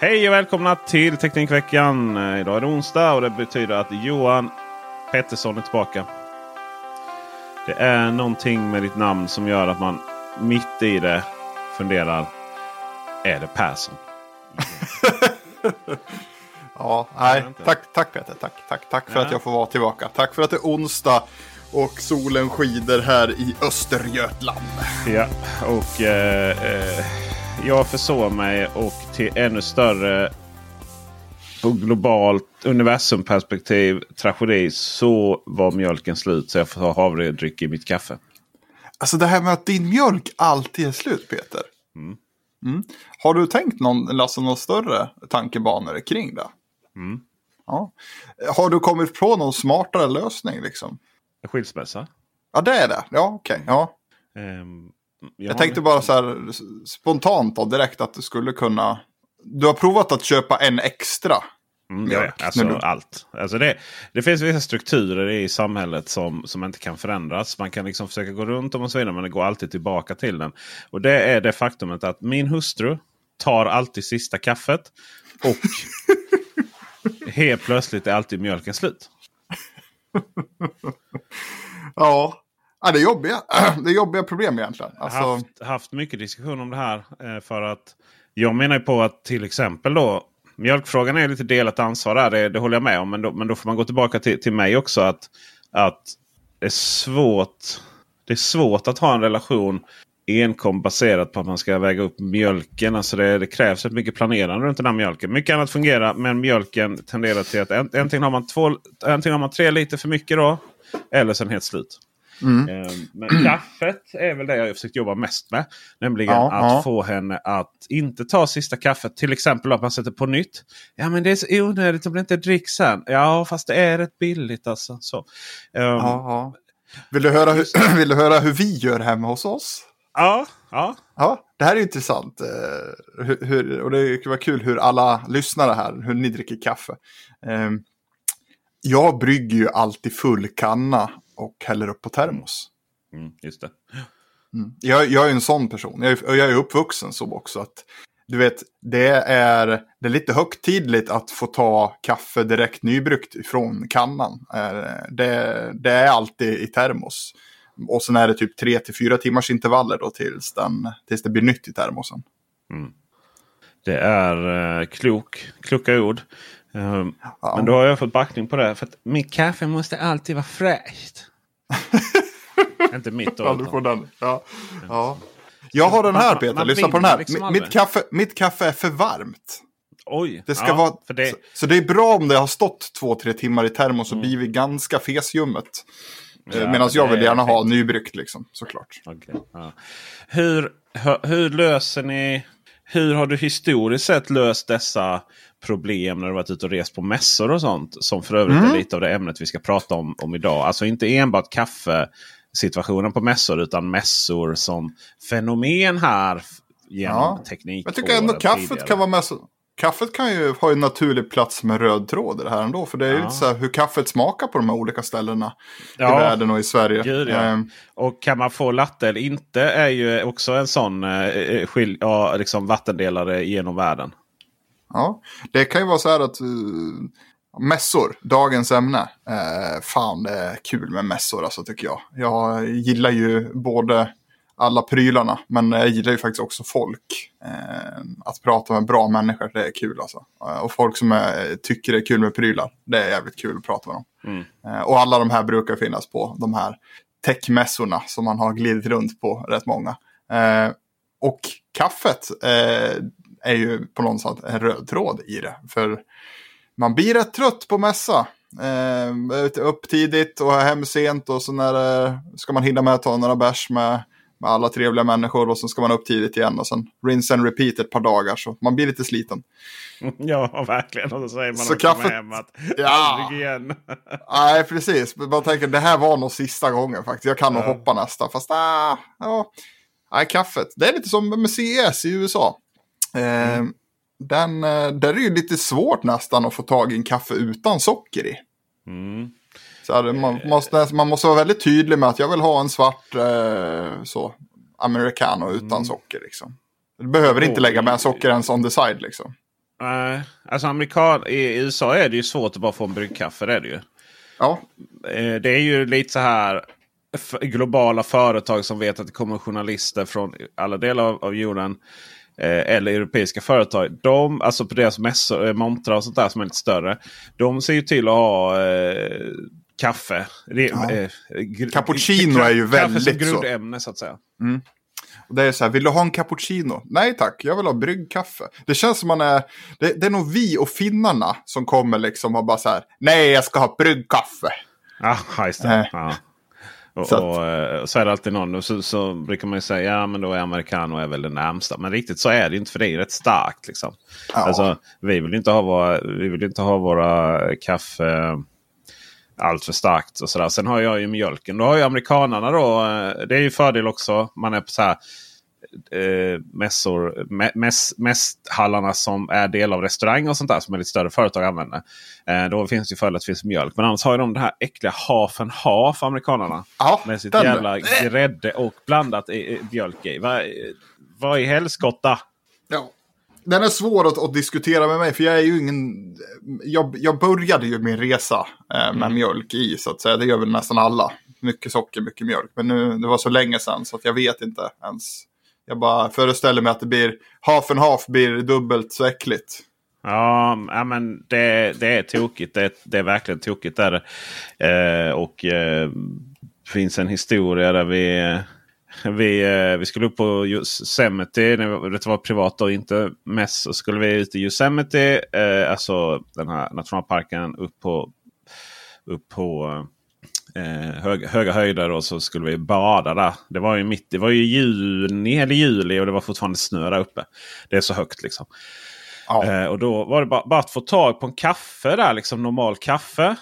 Hej och välkomna till Teknikveckan. Idag är det onsdag och det betyder att Johan Pettersson är tillbaka. Det är någonting med ditt namn som gör att man mitt i det funderar. Är det Persson? Ja, nej, tack, tack Peter. Tack, tack, tack för Ja. att jag får vara tillbaka. Tack för att det är onsdag och solen skider här i Östergötland. Ja, och eh, eh, jag försov mig och till ännu större på globalt universumperspektiv tragedi så var mjölken slut så jag får ha havredryck i mitt kaffe. Alltså det här med att din mjölk alltid är slut Peter. Mm. Har du tänkt någon, Lasse, några större tankebanor kring det? Mm. Ja. Har du kommit på någon smartare lösning liksom? Skilsmässa. Ja, det är det. Ja, okej. Ja. Ehm, Jag tänkte bara så här spontant då, direkt att du skulle kunna... Du har provat att köpa en extra. Mm, ja, alltså du- allt. Alltså det, det finns vissa strukturer i samhället som, som inte kan förändras. Man kan liksom försöka gå runt dem och så vidare men det går alltid tillbaka till den. Och det är det faktumet att min hustru tar alltid sista kaffet. Och helt plötsligt är alltid mjölken slut. Ja. ja, det är jobbiga, det är jobbiga problem egentligen. Jag Alltså, har haft, haft mycket diskussion om det här. Eh, för att jag menar ju på att till exempel då Mjölkfrågan är lite delat ansvar där. Det, det håller jag med om. Men då, men då får man gå tillbaka till, till mig också. Att, att det, är svårt, det är svårt att ha en relation enkom baserat på att man ska väga upp mjölken. Alltså det, det krävs ett mycket planerande runt den här mjölken. Mycket annat fungerar men mjölken tenderar till att antingen har man, två, antingen har man tre liter för mycket då. Eller sen helt slut. Eh, Men kaffet är väl det jag försökt jobba mest med. Nämligen Ja, att ja. få henne att inte ta sista kaffet. Till exempel att man sätter på nytt. Ja men det är så onödigt om det inte dricks sen. Ja fast det är rätt billigt alltså. Så. Um, ja. Vill, du höra hur, vill du höra hur vi gör hemma hos oss? ja, ja. Ja, det här är intressant. eh, Hur, hur, och det kan vara kul hur alla lyssnare här, hur ni dricker kaffe. Eh, Jag brygger ju alltid full kanna och häller upp på termos. Mm, just det. Jag, jag är en sån person. Jag är, jag är uppvuxen så också. att Du vet, det är, det är lite högtidligt att få ta kaffe direkt nybryggt ifrån kannan. Eh, Det, det är alltid i termos. Och sen är det typ 3 till 4 timmars intervaller då tills, den, tills det blir nytt i termosen. Det är eh, klok, kloka ord. Um, Ja. Men då har jag fått backning på det. För att min kaffe måste alltid vara fräscht. Inte mitt då. Du får den. Ja. Ja. Jag har den här Peter, man lyssna på den här. liksom Mitt- mitt, kaffe, mitt kaffe är för varmt. Oj! Det ska ja, vara, det, så, så det är bra om det har stått två, tre timmar i termos och blivit ganska fesljummet. Ja, Medan jag vill är gärna ha nybryggt liksom, såklart. Okej, ja. hur, hur, hur löser ni... Hur har du historiskt sett löst dessa problem när du varit ute och rest på mässor och sånt? Som för övrigt Mm. är lite av det ämnet vi ska prata om, om idag. Alltså inte enbart kaffesituationen på mässor utan mässor som fenomen här genom Ja. teknik. Jag tycker ändå kaffet tidigare. kan vara så... Kaffet kan ju ha en naturlig plats med röd tråd i det här ändå. För det är ju Ja. lite så här hur kaffet smakar på de här olika ställena Ja. i världen och i Sverige. Gud, ja. Ehm, Och kan man få latte eller inte är ju också en sån eh, skil, ja, liksom vattendelare genom världen. Ja, det kan ju vara så här att uh, mässor, dagens ämne. Uh, fan, det är kul med mässor alltså tycker jag. Jag gillar ju både alla prylarna. Men jag gillar ju faktiskt också folk. Eh, att prata med bra människor, det är kul alltså. Eh, och folk som är, tycker det är kul med prylar, det är jävligt kul att prata med dem. Mm. Och alla de här brukar finnas på de här techmässorna som man har glidit runt på rätt många. Och kaffet eh, är ju på något sätt en röd tråd i det. För man blir rätt trött på mässa. Eh, upp tidigt och hem sent och så när det, ska man hinna med att ta några bärs med, med alla trevliga människor och så ska man upp tidigt igen och sen rinse and repeat ett par dagar så man blir lite sliten. Ja, verkligen. Och så säger man Så också kaffet- hem att Ja. igen. Nej, precis. Man tänker det här var nog sista gången faktiskt. Jag kan nog Ja. hoppa nästa. Fast ah, ja. Nej, kaffet. Det är lite som med CES i USA. Eh, den, eh, där är det ju lite svårt nästan att få tag i en kaffe utan socker i. Mm. Så här, man, måste, man måste vara väldigt tydlig med att jag vill ha en svart eh, så, americano utan Mm. socker. Liksom. Du behöver inte lägga med socker ens on the side. Liksom. Nej, alltså amerikan i USA är det ju svårt att bara få en bryggkaffe. Det är det ju. Ja, Eh, Det är ju lite så här globala företag som vet att det kommer journalister från alla delar av, av jorden. Eh, eller europeiska företag. De, alltså på deras mässor, eh, montrar och sånt där som är lite större. De ser ju till att ha eh, kaffe. Re, Ja. eh, Cappuccino är ju Kaffe som väldigt så. grundämne så att säga. Och det är så här, vill du ha en cappuccino? Nej tack, jag vill ha bryggkaffe. Det känns som man är, det, det är nog vi och finnarna som kommer liksom och bara så här, nej jag ska ha bryggkaffe. Ja, just det. Nej. Ja. Och, att- och, eh, så är det alltid någon. Och så, så brukar man ju säga ja men då är americano är väl det närmsta. Men riktigt så är det inte för det är ju rätt starkt. Liksom. Ja. Alltså, vi vill inte ha våra, vi vill inte ha våra kaffe allt för starkt. Och sådär. Sen har jag ju mjölken. Då har ju amerikanarna då. eh, Det är ju fördel också. Man är på så här eh, mässor, mä, mäss, mässhallarna som är del av restaurang och sånt där som är lite större företag använder. Eh, då finns det ju fördel att det finns mjölk. Men annars har ju de det här äckliga half and half amerikanarna. Ja, Med sitt jävla grädde och blandat i, i mjölk i. Vad i helskotta? Ja. Den är svår att, att diskutera med mig för jag är ju ingen... Jag, jag började ju min resa eh, med mjölk i så att säga. Det gör väl nästan alla. Mycket socker, mycket mjölk. Men nu, det var så länge sedan så att jag vet inte ens. Jag bara föreställer mig att det blir half and half blir dubbelt så äckligt. Ja, ja men det, det är tokigt. Det, det är verkligen tokigt. Där. Eh, och eh, finns en historia där vi, vi, eh, vi skulle upp på Yosemite. Det var privat och inte mest. Så skulle vi ut i Yosemite. Eh, alltså den här nationalparken upp på, upp på eh, hög, höga höjder. Och så skulle vi bada där. Det var ju mitt, det var ju juni eller juli och det var fortfarande snö där uppe. Det är så högt liksom. Ja. Eh, och då var det bara, bara att få tag på en kaffe där, liksom normal kaffe.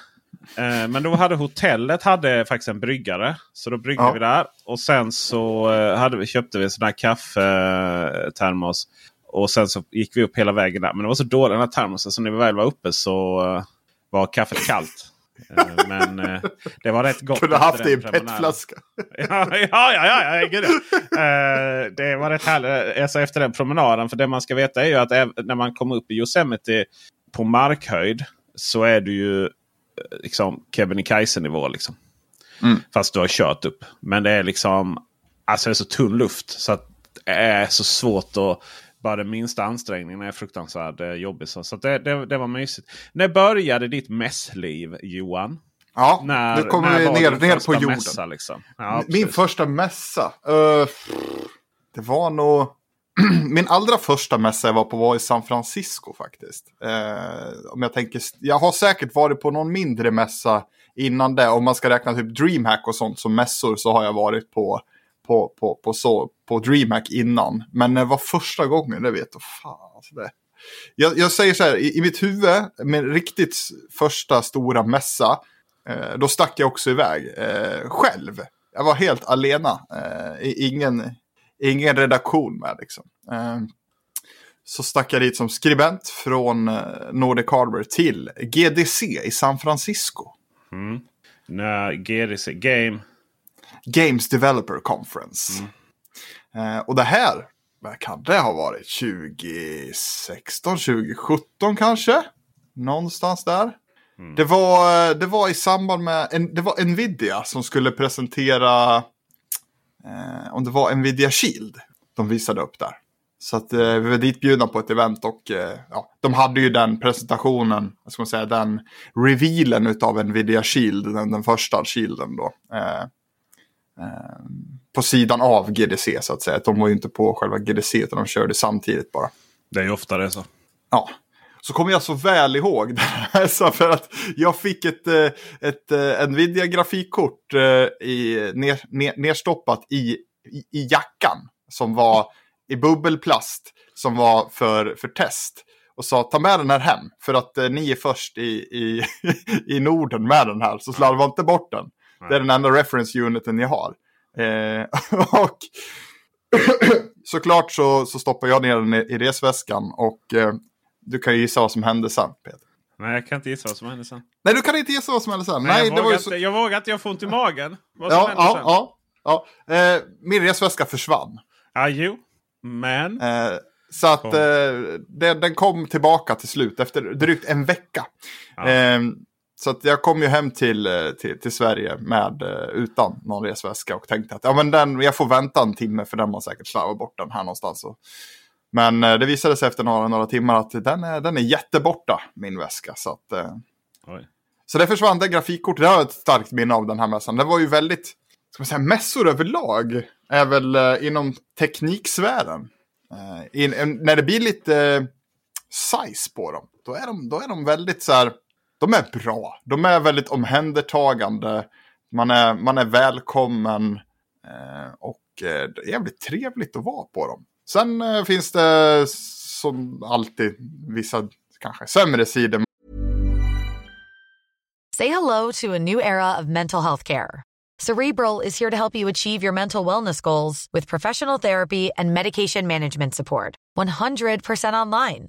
Eh, men då hade hotellet hade faktiskt en bryggare. Så då bryggde Ja. vi där. Och sen så eh, hade vi, köpte vi en sån här kaffetermos. Och sen så gick vi upp hela vägen där. Men det var så dålig den här termosen så när vi väl var uppe så eh, var kaffet kallt. Eh, men eh, det var rätt gott. Kunde haft det i en petflaska. Ja, ja, ja, ja, ja gud, ja. Eh, Det var rätt härligt alltså efter den promenaden. För det man ska veta är ju att när man kommer upp i Yosemite på markhöjd så är du ju liksom Kebnekaise-nivå. Liksom. Mm. Fast du har kört upp. Men det är liksom alltså det är så tunn luft så att det är så svårt att bara den minsta ansträngningen är fruktansvärt eh, jobbig. Så, så det, det, det var mysigt. När började ditt mässliv Johan? Ja, När, nu kommer vi ner, ner på jorden. Mässa, liksom? ja, Min precis. första mässa. eh, det var nog... Min allra första mässa jag var på var i San Francisco faktiskt. Eh, om jag, tänker, jag har säkert varit på någon mindre mässa innan det. Om man ska räkna typ DreamHack och sånt som mässor så har jag varit på, på, på, på, så, på DreamHack innan. Men det var första gången, det vet jag fan. Alltså det. Jag, jag säger så här, i, i mitt huvud, min riktigt första stora mässa, eh, då stack jag också iväg eh, själv. Jag var helt alena. Eh, ingen, ingen redaktion med liksom. Eh, så stack jag dit som skribent från eh, Nordic Hardware till GDC i San Francisco. När GDC Game. Games Developer Conference. Eh, och det här, vad kan det ha varit? 2016, 2017 kanske? Någonstans där. Det, var, det var i samband med, en, det var Nvidia som skulle presentera eh, om det var Nvidia Shield de visade upp där. Så att eh, vi var ditbjudna på ett event och eh, ja, de hade ju den presentationen, vad ska man säga, den revealen utav Nvidia Shield, den, den första Shielden då. Eh, eh, på sidan av GDC så att säga. De var ju inte på själva GDC utan de körde samtidigt bara. Det är ju ofta det så. Ja, så kommer jag så väl ihåg det här. För att jag fick ett, eh, ett, ett Nvidia-grafikkort i, ner, ner, nerstoppat i, i, i jackan som var i bubbelplast som var för, för test. Och sa ta med den här hem för att eh, ni är först i, i, i Norden med den här. Så slarva inte bort den. Nej. Det är den enda reference uniten ni har. Eh, och såklart så, så stoppar jag ner den i, i resväskan och eh, du kan ju gissa vad som hände sen Peter. Nej, jag kan inte gissa vad som hände sen. Nej, du kan inte gissa vad som hände sen. Nej, Nej jag, det vågar var så... inte, jag vågar inte, jag får ont i magen. Vad som ja, hände ja, sen? Ja, ja. Eh, min resväska försvann. Ja, jo. Men? Eh, så att eh, den, den, kom tillbaka till slut efter drygt en vecka. Ja. Så jag kom ju hem till, eh, till, till Sverige med, eh, utan någon resväska och tänkte att ja, men den, jag får vänta en timme för den var säkert slarvat bort den här någonstans. Och, men eh, det visade sig efter några, några timmar att den är, den är jätteborta, min väska. Så, att, så det försvann det grafikkortet. Det har ett starkt minne av den här mässan. Det var ju väldigt, ska man säga, mässor överlag är väl inom tekniksfären. In, när det blir lite size på dem, då är de, då är de väldigt så här, de är bra. De är väldigt omhändertagande. Man är, man är välkommen eh, och eh, det är jävligt trevligt att vara på dem. Sen eh, finns det som alltid vissa kanske sämre sidor. Say hello to a new era of mental health care. Cerebral is here to help you achieve your mental wellness goals with professional therapy and medication management support. 100% online.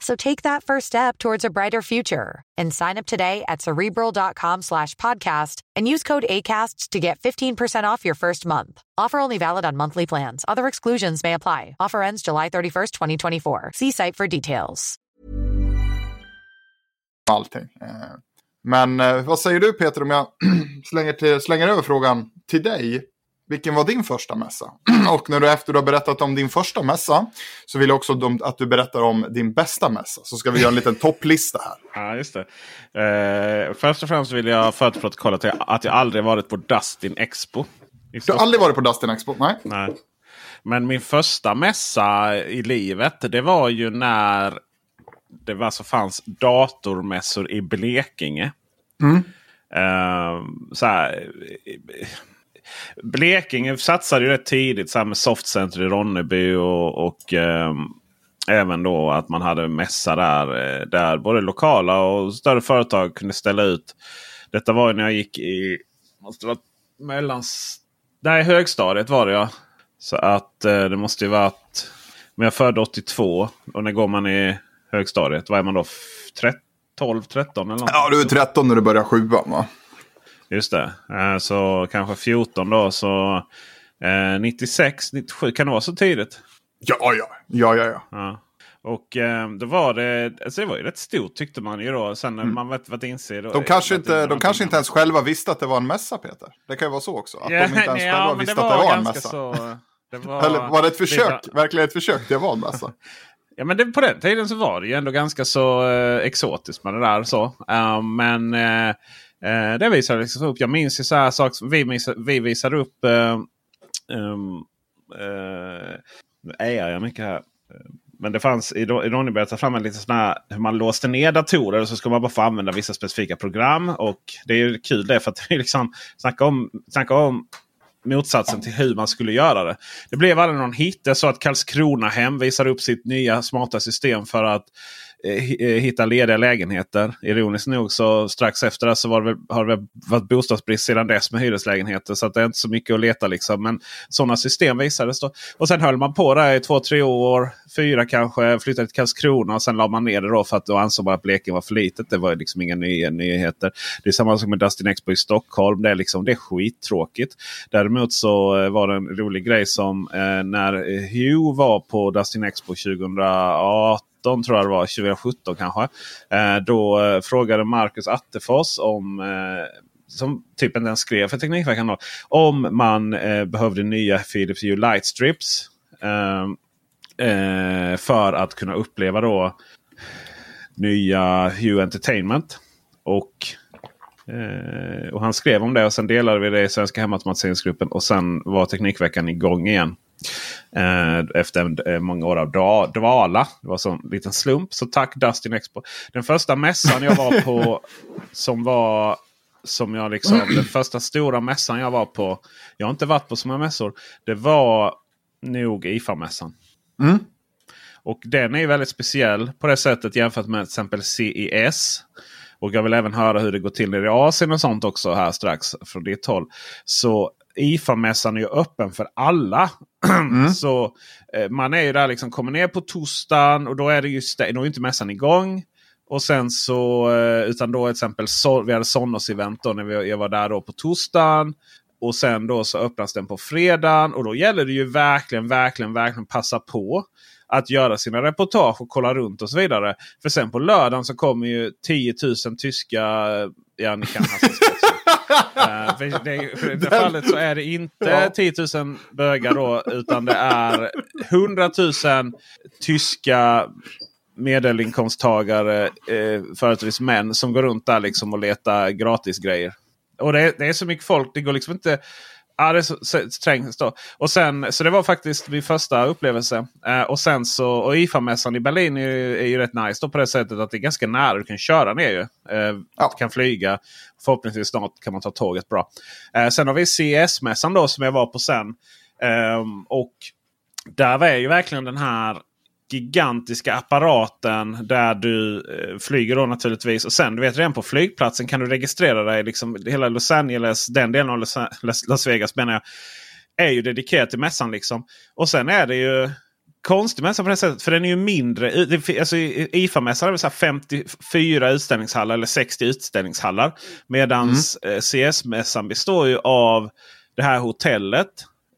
So take that first step towards a brighter future and sign up today at cerebral.com slash podcast and use code ACasts to get 15% off your first month. Offer only valid on monthly plans. Other exclusions may apply. Offer ends July 31st, 2024. See site for details. Allting. Eh, men eh, vad säger du Peter om jag slänger, till, slänger över frågan till dig? Vilken var din första mässa? och när du efter du har berättat om din första mässa så vill jag också att du berättar om din bästa mässa. Så ska vi göra en liten topplista här. Ja, just det. Eh, först och främst vill jag för protokollet att jag aldrig varit på Dustin Expo. Du har aldrig varit på Dustin Expo? Nej. Nej. Men min första mässa i livet det var ju när det alltså fanns datormässor i Blekinge. Mm. Uh, så här, Blekinge satsade ju rätt tidigt så här med Softcenter i Ronneby och, och eh, även då att man hade mässa där. Eh, där både lokala och större företag kunde ställa ut. Detta var ju när jag gick i måste vara mellans... Nej, högstadiet var det ja. Så att eh, det måste ju varit... Men jag födde 82 och när går man i högstadiet? Vad är man då? 12, 13 eller något? Ja, du är 13 när du börjar sjuan va? Just det. Eh, så kanske 14 då. Så 96, eh, 97. Kan det vara så tidigt? Ja, ja. Ja, ja, ja. ja. Och eh, då var det, alltså det var ju rätt stort tyckte man ju då. Sen när mm. man vet vad det inser. Då, de kanske, inte, de kanske inte ens själva visste att det var en mässa Peter. Det kan ju vara så också. Att ja, de inte ens nej, själva ja, visste att det var en mässa. Så, det var, Eller var det ett försök? Lite... Verkligen ett försök att vara en mässa? ja men det, på den tiden så var det ju ändå ganska så eh, exotiskt med det där. så. Uh, men eh, Eh, det visade liksom upp. Jag minns ju så här saker som vi, vi visade upp. Eh, um, eh, nu är jag mycket här. Men det fanns i Ronneby ta fram en liten sån här hur man låste ner datorer och så ska man bara få använda vissa specifika program. Och det är ju kul det för att det är liksom snacka om, snacka om motsatsen till hur man skulle göra det. Det blev aldrig någon hit. Jag så att Karlskrona hem visar upp sitt nya smarta system för att eh, Eh, eh, hitta lediga lägenheter. Ironiskt nog så strax efter det så var det, har det varit bostadsbrist sedan dess med hyreslägenheter. Så det är inte så mycket att leta liksom. Men sådana system visades då. Och sen höll man på där i två, tre år. Fyra kanske. Flyttade till Karlskrona och sen la man ner det då för att då ansåg man att Blekinge var för litet. Det var liksom inga nya nyheter. Det är samma sak med Dustin Expo i Stockholm. Det är, liksom, det är skittråkigt. Däremot så eh, var det en rolig grej som eh, när Hugh var på Dustin Expo 2018 tror jag det var, 2017 kanske. Eh, då eh, frågade Marcus Attefors om eh, som typ inte ens skrev för Teknikveckan då. Om man eh, behövde nya Philips Hue Light Strips. Eh, eh, för att kunna uppleva då nya Hue Entertainment. Och, eh, och han skrev om det och sen delade vi det i Svenska Hemautomatiseringsgruppen. Och sen var Teknikveckan igång igen. Eh, efter eh, många år av dvala. Det var en liten slump. Så tack Dustin Expo. Den första mässan jag var på som var som jag liksom, den första stora mässan jag var på. Jag har inte varit på så många mässor. Det var nog IFA-mässan. Mm. Och den är väldigt speciell på det sättet jämfört med till exempel CES. Och jag vill även höra hur det går till i Asien och sånt också här strax från ditt håll. Så IFA-mässan är ju öppen för alla. Mm. så eh, man är ju där liksom, kommer ner på torsdagen och då är det ju då är inte mässan igång. Och sen så, eh, utan då till exempel så, vi hade Sonos-event då när vi, jag var där då på torsdagen. Och sen då så öppnas den på fredagen. Och då gäller det ju verkligen, verkligen, verkligen passa på att göra sina reportage och kolla runt och så vidare. För sen på lördagen så kommer ju 10 000 tyska... Ja, ni kan uh, för det, I det fallet så är det inte ja. 10 000 bögar då. Utan det är 100 000 tyska medelinkomsttagare, eh, företrädesvis män, som går runt där liksom och letar gratisgrejer. Och det, det är så mycket folk. Det går liksom inte Ja, det är så, så, strängt då. Och sen, så det var faktiskt min första upplevelse. Eh, och sen så, och IFA-mässan i Berlin är, är ju rätt nice då på det sättet att det är ganska nära. Du kan köra ner ju. Eh, ja. Du kan flyga. Förhoppningsvis snart kan man ta tåget bra. Eh, sen har vi CES-mässan då som jag var på sen. Ehm, och där var ju verkligen den här gigantiska apparaten där du eh, flyger då naturligtvis. Och sen du vet redan på flygplatsen kan du registrera dig. Liksom, hela Los Angeles, den delen av Las Vegas menar jag. Är ju dedikerat till mässan liksom. Och sen är det ju konstig mässa på det sättet. För den är ju mindre. Alltså, IFA-mässan är 54 utställningshallar eller 60 utställningshallar. Medan mm. CS-mässan består ju av det här hotellet.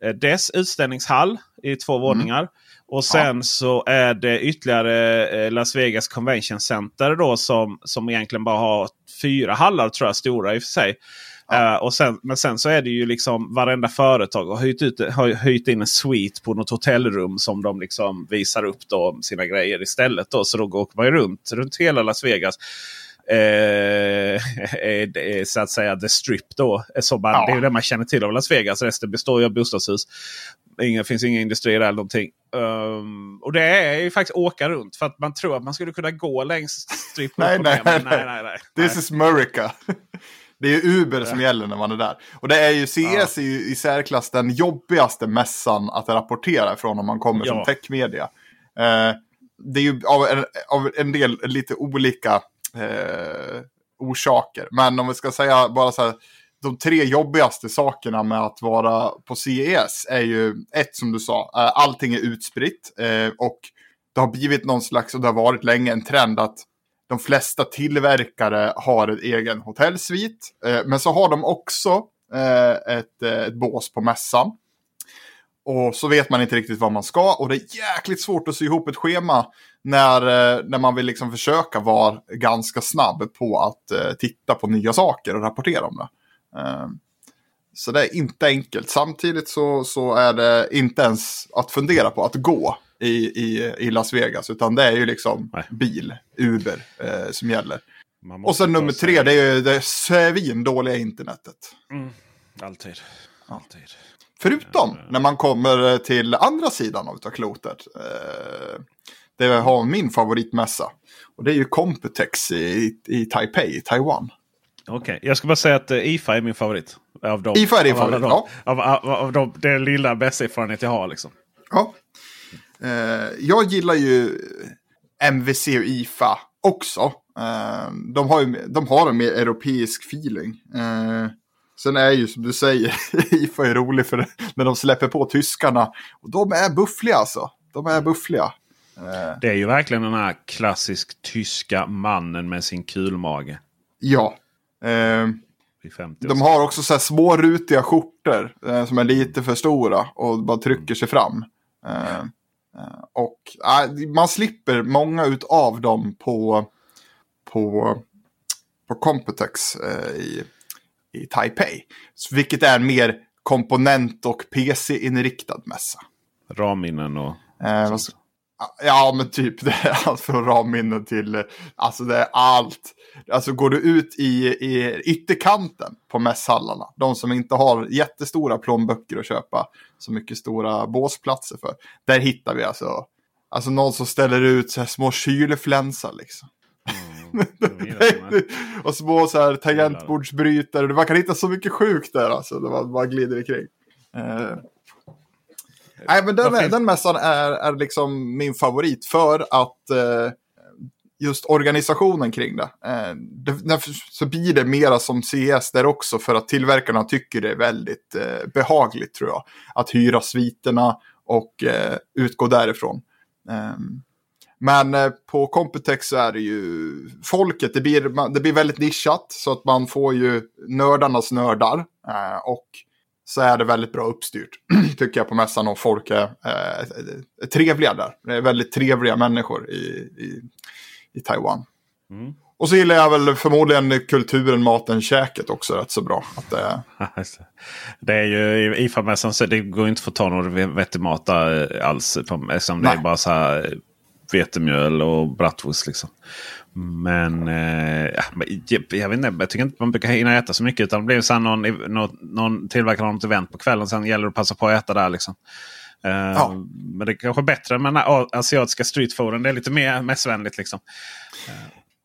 Eh, dess utställningshall i två mm. våningar. Och sen ja. så är det ytterligare eh, Las Vegas Convention Center då som, som egentligen bara har fyra hallar tror jag stora i och för sig. Ja. Uh, och sen, men sen så är det ju liksom varenda företag har hyrt, ut, har hyrt in en suite på något hotellrum som de liksom visar upp då sina grejer istället. Då. Så då åker man ju runt, runt hela Las Vegas. Eh, så att säga the strip då. Så man, ja. Det är det man känner till av Las Vegas. Resten består ju av bostadshus. Det finns inga industrier eller någonting. Um, och det är ju faktiskt åka runt. För att man tror att man skulle kunna gå längs strip. nej, nej, nej, nej, nej, nej. This is America. Det är Uber som gäller när man är där. Och det är ju CS ja. är ju i särklass den jobbigaste mässan att rapportera ifrån om man kommer ja. som techmedia. Eh, det är ju av en, av en del lite olika eh, orsaker. Men om vi ska säga bara så här, de tre jobbigaste sakerna med att vara på CES är ju ett som du sa, eh, allting är utspritt eh, och det har blivit någon slags, och det har varit länge, en trend att de flesta tillverkare har en egen hotellsvit. Eh, men så har de också eh, ett, eh, ett bås på mässan. Och så vet man inte riktigt vad man ska och det är jäkligt svårt att sy ihop ett schema när, när man vill liksom försöka vara ganska snabb på att titta på nya saker och rapportera om det. Ehm, så det är inte enkelt. Samtidigt så, så är det inte ens att fundera på att gå i, i, i Las Vegas. Utan det är ju liksom Nej. bil, Uber eh, som gäller. Och sen nummer tre, det är ju det svindåliga internetet. Mm. Alltid. Alltid. Förutom när man kommer till andra sidan av klotet. Eh, det har min favoritmässa. Och det är ju Computex i, i Taipei, Taiwan. Okej, okay. jag ska bara säga att uh, IFA är min favorit. Av dem, IFA är din favorit, dem, ja. Av, av, av dem, det lilla bästa erfarenhet jag har liksom. Ja. Jag gillar ju MVC och IFA också. Eh, de, har ju, de har en mer europeisk feeling. Sen är ju som du säger, IFA är rolig för när de släpper på tyskarna. Och de är buffliga alltså. De är buffliga. Eh. Det är ju verkligen den här klassisk tyska mannen med sin kulmage. Ja. Eh, de har också så här små rutiga skjortor eh, som är lite för stora och bara trycker sig fram. Eh, eh och eh, man slipper många av dem på, på, på Computex eh, i, i Taipei. Vilket är en mer komponent och PC-inriktad mässa. Ramminnen och... Ja, men typ det är allt från ramminnen till, alltså det är allt. Alltså går du ut i, i ytterkanten på mässhallarna, de som inte har jättestora plånböcker att köpa så mycket stora båsplatser för, där hittar vi alltså, alltså någon som ställer ut så här små kylflänsar liksom. Och små så här tangentbordsbrytare, man kan hitta så mycket sjukt där alltså, där man bara glider omkring. Uh, Nej, men den, den mässan är, är liksom min favorit för att eh, just organisationen kring det. Eh, det. Så blir det mera som CS där också för att tillverkarna tycker det är väldigt eh, behagligt tror jag. Att hyra sviterna och eh, utgå därifrån. Men eh, på Computex så är det ju folket, det blir, det blir väldigt nischat så att man får ju nördarnas nördar. Eh, och så är det väldigt bra uppstyrt, tycker jag, på mässan. Och folk är, eh, trevliga där. Det är väldigt trevliga människor i, i, i Taiwan. Mm. Och så gillar jag väl förmodligen kulturen, maten, käket också rätt så bra. Att det, det är ju i IFA-mässan så det går inte att få ta någon vettig mat alls. Eftersom det är bara så här vetemjöl och bratwurst liksom. Men eh, jag, jag, vet inte, jag tycker inte man brukar hinna äta så mycket. Utan det blir så någon, någon, någon tillverkare något event på kvällen. Sen gäller det att passa på att äta där. Liksom. Eh, ja. Men det är kanske bättre med den asiatiska streetfooden. Det är lite mer mässvänligt. Liksom.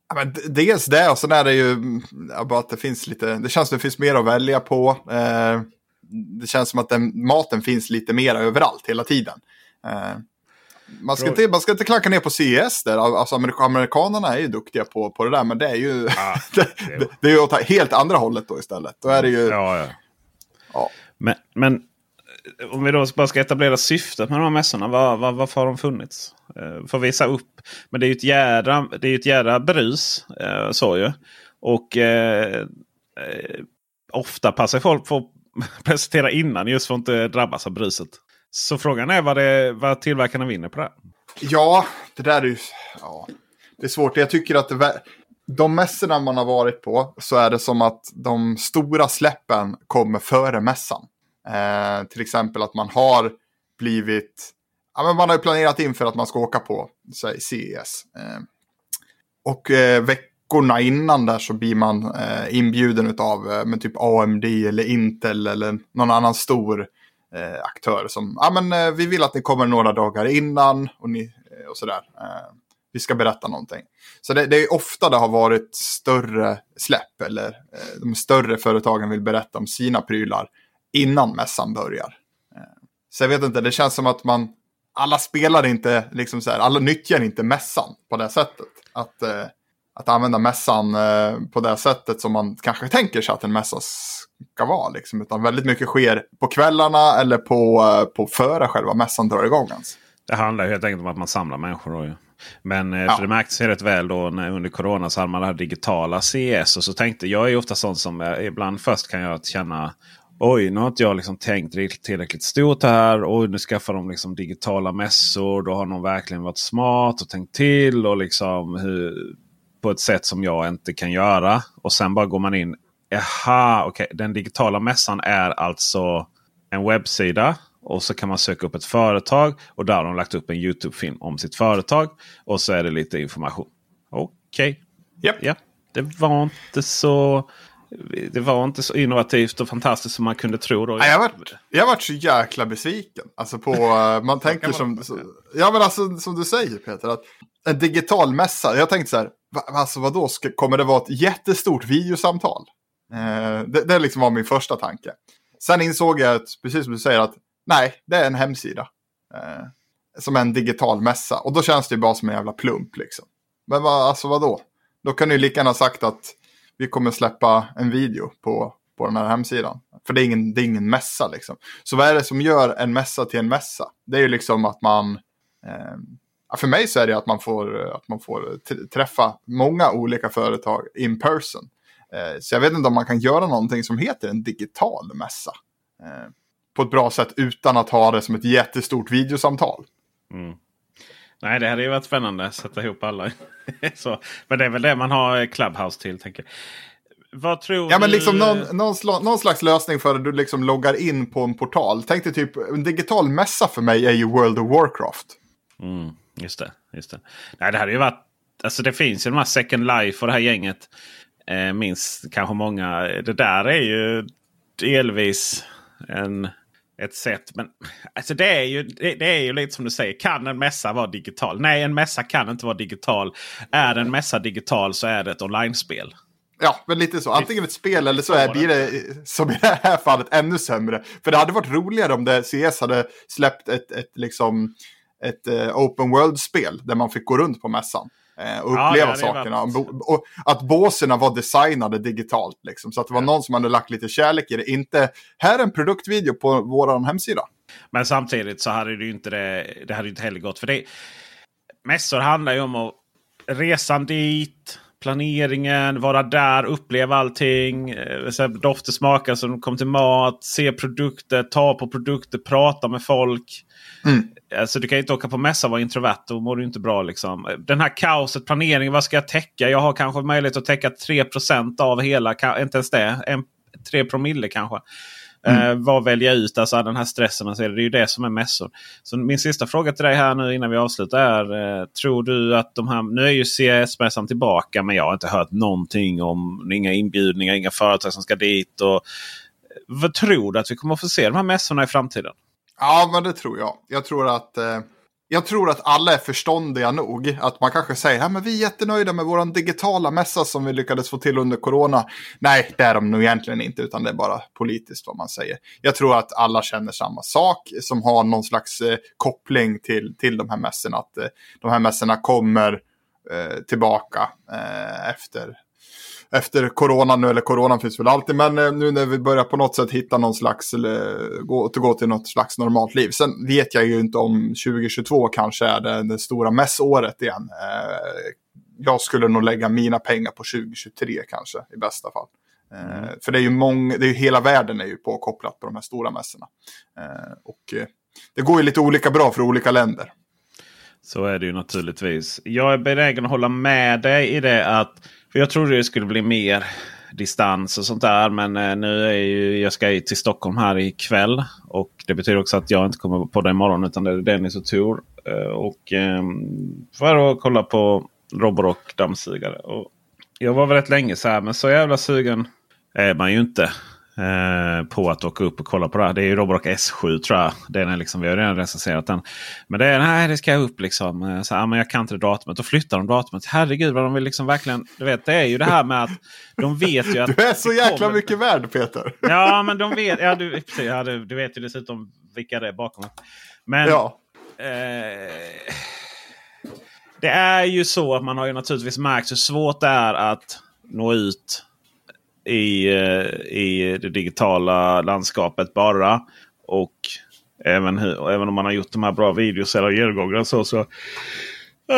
Ja, men dels det och sen är det ju bara att det finns lite. Det känns som det finns mer att välja på. Eh, det känns som att den, maten finns lite mer överallt hela tiden. Eh, man ska, inte, man ska inte klanka ner på CS där. Alltså, amerikanerna är ju duktiga på, på det där. Men det är ju, ah, det, det, det, är ju åt helt andra hållet då istället. Då är det ju... Ja, ja. ja. Men, men om vi då bara ska etablera syftet med de här mässorna. Var, var, varför har de funnits? Eh, för att visa upp. Men det är ju ett jädra, det är ett jädra brus. Eh, så ju. Och eh, eh, ofta passar folk på att presentera innan just för att inte drabbas av bruset. Så frågan är vad, det, vad tillverkarna vinner på det. Ja, det där är ju... Ja, det är svårt. Jag tycker att det, de mässorna man har varit på så är det som att de stora släppen kommer före mässan. Eh, till exempel att man har blivit... Ja, men man har ju planerat inför att man ska åka på säg, CES. Eh, och eh, veckorna innan där så blir man eh, inbjuden av eh, typ AMD eller Intel eller någon annan stor eh, aktör som, ja men eh, vi vill att ni kommer några dagar innan och, ni, eh, och sådär. Eh, vi ska berätta någonting. Så det, det, är ofta det har varit större släpp eller eh, de större företagen vill berätta om sina prylar innan mässan börjar. Eh, så jag vet inte, det känns som att man, alla spelar inte, liksom så här, alla nyttjar inte mässan på det sättet. Att, eh, att använda mässan eh, på det sättet som man kanske tänker sig att en mässa ska vara. Liksom. Utan väldigt mycket sker på kvällarna eller på, eh, på före själva mässan drar igång. Alltså. Det handlar helt enkelt om att man samlar människor. Då, ju. Men eh, ja. för det märktes rätt väl då när under corona så hade man det här digitala CS. Och så tänkte jag är ju ofta sånt som ibland först kan jag känna Oj, nu har inte jag liksom tänkt tillräckligt stort här. Oj, nu skaffar de liksom digitala mässor. Då har någon verkligen varit smart och tänkt till. och liksom hur, På ett sätt som jag inte kan göra. Och sen bara går man in Jaha, okej. Okay. Den digitala mässan är alltså en webbsida. Och så kan man söka upp ett företag. Och där har de lagt upp en YouTube-film om sitt företag. Och så är det lite information. Okej. Okay. Yep. Ja, det var inte så... Det var inte så innovativt och fantastiskt som man kunde tro. Då. Jag har varit, jag varit så jäkla besviken. Alltså på, eh, man tänker som, ja men alltså som du säger Peter, att en digital mässa. Jag tänkte så här, alltså vadå, kommer det vara ett jättestort videosamtal? Eh, det, det liksom var min första tanke. Sen insåg jag, att, precis som du säger, att nej, det är en hemsida. Eh, som en digital mässa. Och då känns det ju bara som en jävla plump liksom. Men va, alltså vadå? Då kan du ju lika gärna ha sagt att vi kommer släppa en video på, på den här hemsidan. För det är, ingen, det är ingen mässa liksom. Så vad är det som gör en mässa till en mässa? Det är ju liksom att man... Eh, för mig så är det att man får, att man får träffa många olika företag in person. Eh, så jag vet inte om man kan göra någonting som heter en digital mässa. Eh, på ett bra sätt utan att ha det som ett jättestort videosamtal. Mm. Nej, det hade ju varit spännande att sätta ihop alla. så, men det är väl det man har Clubhouse till. tänker Vad tror ja, men liksom någon, någon, någon, slags lösning för att du liksom loggar in på en portal. Tänk dig typ, en digital mässa för mig är ju World of Warcraft. Mm, just det. Just det. Nej, det hade ju varit... Alltså det finns ju de här Second Life och det här gänget. Eh, minst kanske många. Det där är ju delvis en ett sätt. Men alltså det, är ju, det, det, är ju lite som du säger. Kan en mässa vara digital? Nej, en mässa kan inte vara digital. Är en mässa digital så är det ett online-spel. Ja, men lite så. Antingen ett spel eller så är, blir det som i det här fallet ännu sämre. För det hade varit roligare om det CS hade släppt ett, ett, liksom, ett uh, open world-spel där man fick gå runt på mässan. Eh, och uppleva ja, sakerna. Och att båserna var designade digitalt. Liksom, så att det var ja. någon som hade lagt lite kärlek i det. Inte, här är en produktvideo på vår hemsida. Men samtidigt så hade det ju inte det, det hade inte heller gått. För det, mässor handlar ju om att resan dit, planeringen, vara där, uppleva allting. Eh, dofter, smaker som kom till mat, se produkter, ta på produkter, prata med folk. Mm. Alltså, du kan inte åka på mässa och vara introvert. Då mår du inte bra. Liksom. Den här kaoset, planeringen, vad ska jag täcka? Jag har kanske möjlighet att täcka 3% av hela, inte ens det. En, 3 promille kanske. Mm. Eh, vad väljer jag ut? Alltså den här stressen. Alltså, det är ju det som är mässor. Så min sista fråga till dig här nu innan vi avslutar är. Eh, tror du att de här... Nu är ju CES-mässan tillbaka men jag har inte hört någonting om inga inbjudningar, inga företag som ska dit. Och, vad tror du att vi kommer att få se de här mässorna i framtiden? Ja, men det tror jag. Jag tror att, eh, jag tror att alla är förståndiga nog. Att man kanske säger att vi är jättenöjda med vår digitala mässa som vi lyckades få till under corona. Nej, det är de nog egentligen inte, utan det är bara politiskt vad man säger. Jag tror att alla känner samma sak, som har någon slags eh, koppling till, till de här mässorna. Att eh, de här mässorna kommer eh, tillbaka eh, efter efter corona nu, eller coronan finns väl alltid, men eh, nu när vi börjar på något sätt hitta någon slags, eller gå, återgå till något slags normalt liv. Sen vet jag ju inte om 2022 kanske är det, det stora mässåret igen. Eh, jag skulle nog lägga mina pengar på 2023 kanske, i bästa fall. Eh, mm. För det är ju många, det är ju hela världen är ju påkopplat på de här stora mässorna. Och det går ju lite olika bra för olika länder. Så är det ju naturligtvis. Jag är benägen att hålla med dig i det att för jag trodde det skulle bli mer distans och sånt där. Men eh, nu är ju, jag ska till Stockholm här ikväll. Och det betyder också att jag inte kommer på det imorgon utan det är Dennis och Tor. Eh, och eh, för att kolla på Roborock dammsugare. Och jag var väl rätt länge så här men så jävla sugen är man ju inte. Eh, på att åka upp och kolla på det här. Det är ju Roborock S7 tror jag. Den är liksom, vi har redan recenserat den. Men det är nej, det ska upp liksom. Eh, så, ja, men jag kan inte det datumet. Då flyttar de datumet. Herregud vad de vill liksom verkligen. Du vet, det är ju det här med att de vet ju att... Du är så jäkla kommer... mycket värd Peter. Ja, men de vet. Ja, du, ja, du, du vet ju dessutom vilka det är bakom. Men... Ja. Eh, det är ju så att man har ju naturligtvis märkt hur svårt det är att nå ut i, eh, i det digitala landskapet bara. Och även, även om man har gjort de här bra videos eller genomgångar så, så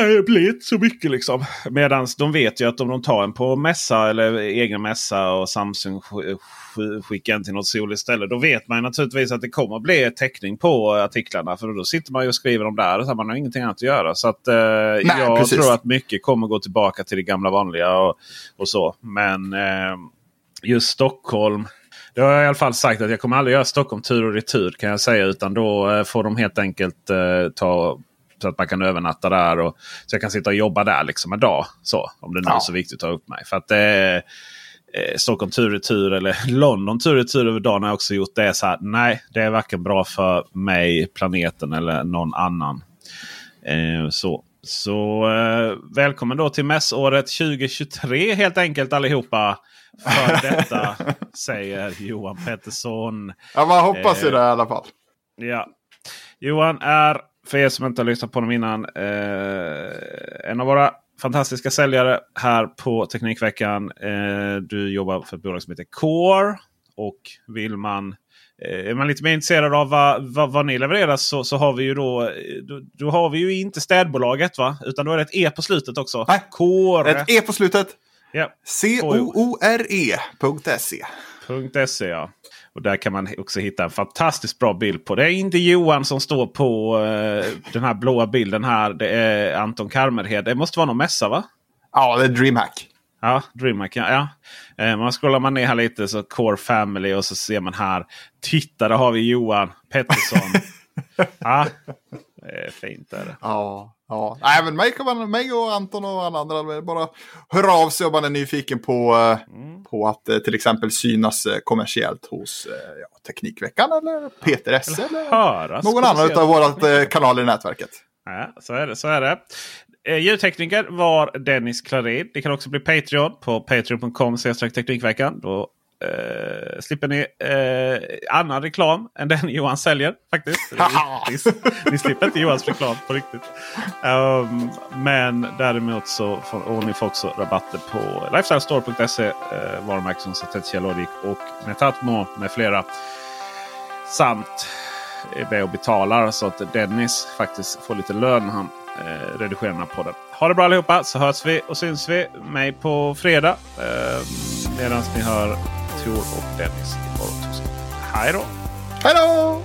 det blir inte så mycket liksom. Medan de vet ju att om de tar en på mässa eller egen mässa och Samsung skickar en till något soligt ställe. Då vet man naturligtvis att det kommer bli täckning på artiklarna. För då sitter man ju och skriver dem där. Så man har ingenting annat att göra. Så att, eh, Nej, jag precis. tror att mycket kommer gå tillbaka till det gamla vanliga. och, och så. Men eh, just Stockholm. Det har jag i alla fall sagt att jag kommer aldrig göra Stockholm tur och retur kan jag säga. Utan då eh, får de helt enkelt eh, ta så att man kan övernatta där. Och, så jag kan sitta och jobba där liksom en dag. Så, om det nu ja. är så viktigt att ta upp mig. För att eh, eh, Stockholm tur och retur eller London tur och retur över dagen har jag också gjort. Det är så här, nej, det är varken bra för mig, planeten eller någon annan. Eh, så så eh, välkommen då till mässåret 2023 helt enkelt allihopa. För detta säger Johan Pettersson. Ja, man hoppas ju eh, det i alla fall. Ja. Johan är för er som inte har lyssnat på dem innan. Eh, en av våra fantastiska säljare här på Teknikveckan. Eh, du jobbar för ett bolag som heter Core. Och vill man är man lite mer intresserad av vad, vad, vad ni levererar så, så har vi ju då, då, då. har vi ju inte städbolaget va? Utan då är det ett E på slutet också. Nej, Core. Ett E på slutet. Ja. C-O-O-R-E.se. .se ja. Och där kan man också hitta en fantastiskt bra bild på. Det är inte Johan som står på uh, den här blåa bilden här. Det är Anton Karmerhed. Det måste vara någon mässa va? Ja, det är DreamHack. Ja, DreamHack. Ja. ja. Eh, man scrollar man ner här lite så Core Family och så ser man här. Titta, där har vi Johan Pettersson. ja, det är fint. Är det. Ja, ja. Nej, men mig, man, mig och Anton och alla andra bara höra av sig om man är nyfiken på, mm. på att eh, till exempel synas eh, kommersiellt hos ja, Teknikveckan eller Peter S. Eller, eller höras, någon annan av våra kanaler i nätverket. Ja, så är det. Så är det. Eh, ljudtekniker var Dennis Klarin. Det kan också bli Patreon på patreon.com Teknikveckan. Då eh, slipper ni eh, annan reklam än den Johan säljer. faktiskt. ni, ni slipper inte Johans reklam på riktigt. Um, men däremot så får och ni får också rabatter på lifestylestore.se. Eh, varumärken som Satetia Logic och Netatmo med flera. Samt är med och betalar så att Dennis faktiskt får lite lön han eh, redigerar den här podden. Ha det bra allihopa så hörs vi och syns vi mig på fredag. Eh, Medan ni hör Tor och Dennis i morgon. Hej då! Hej då!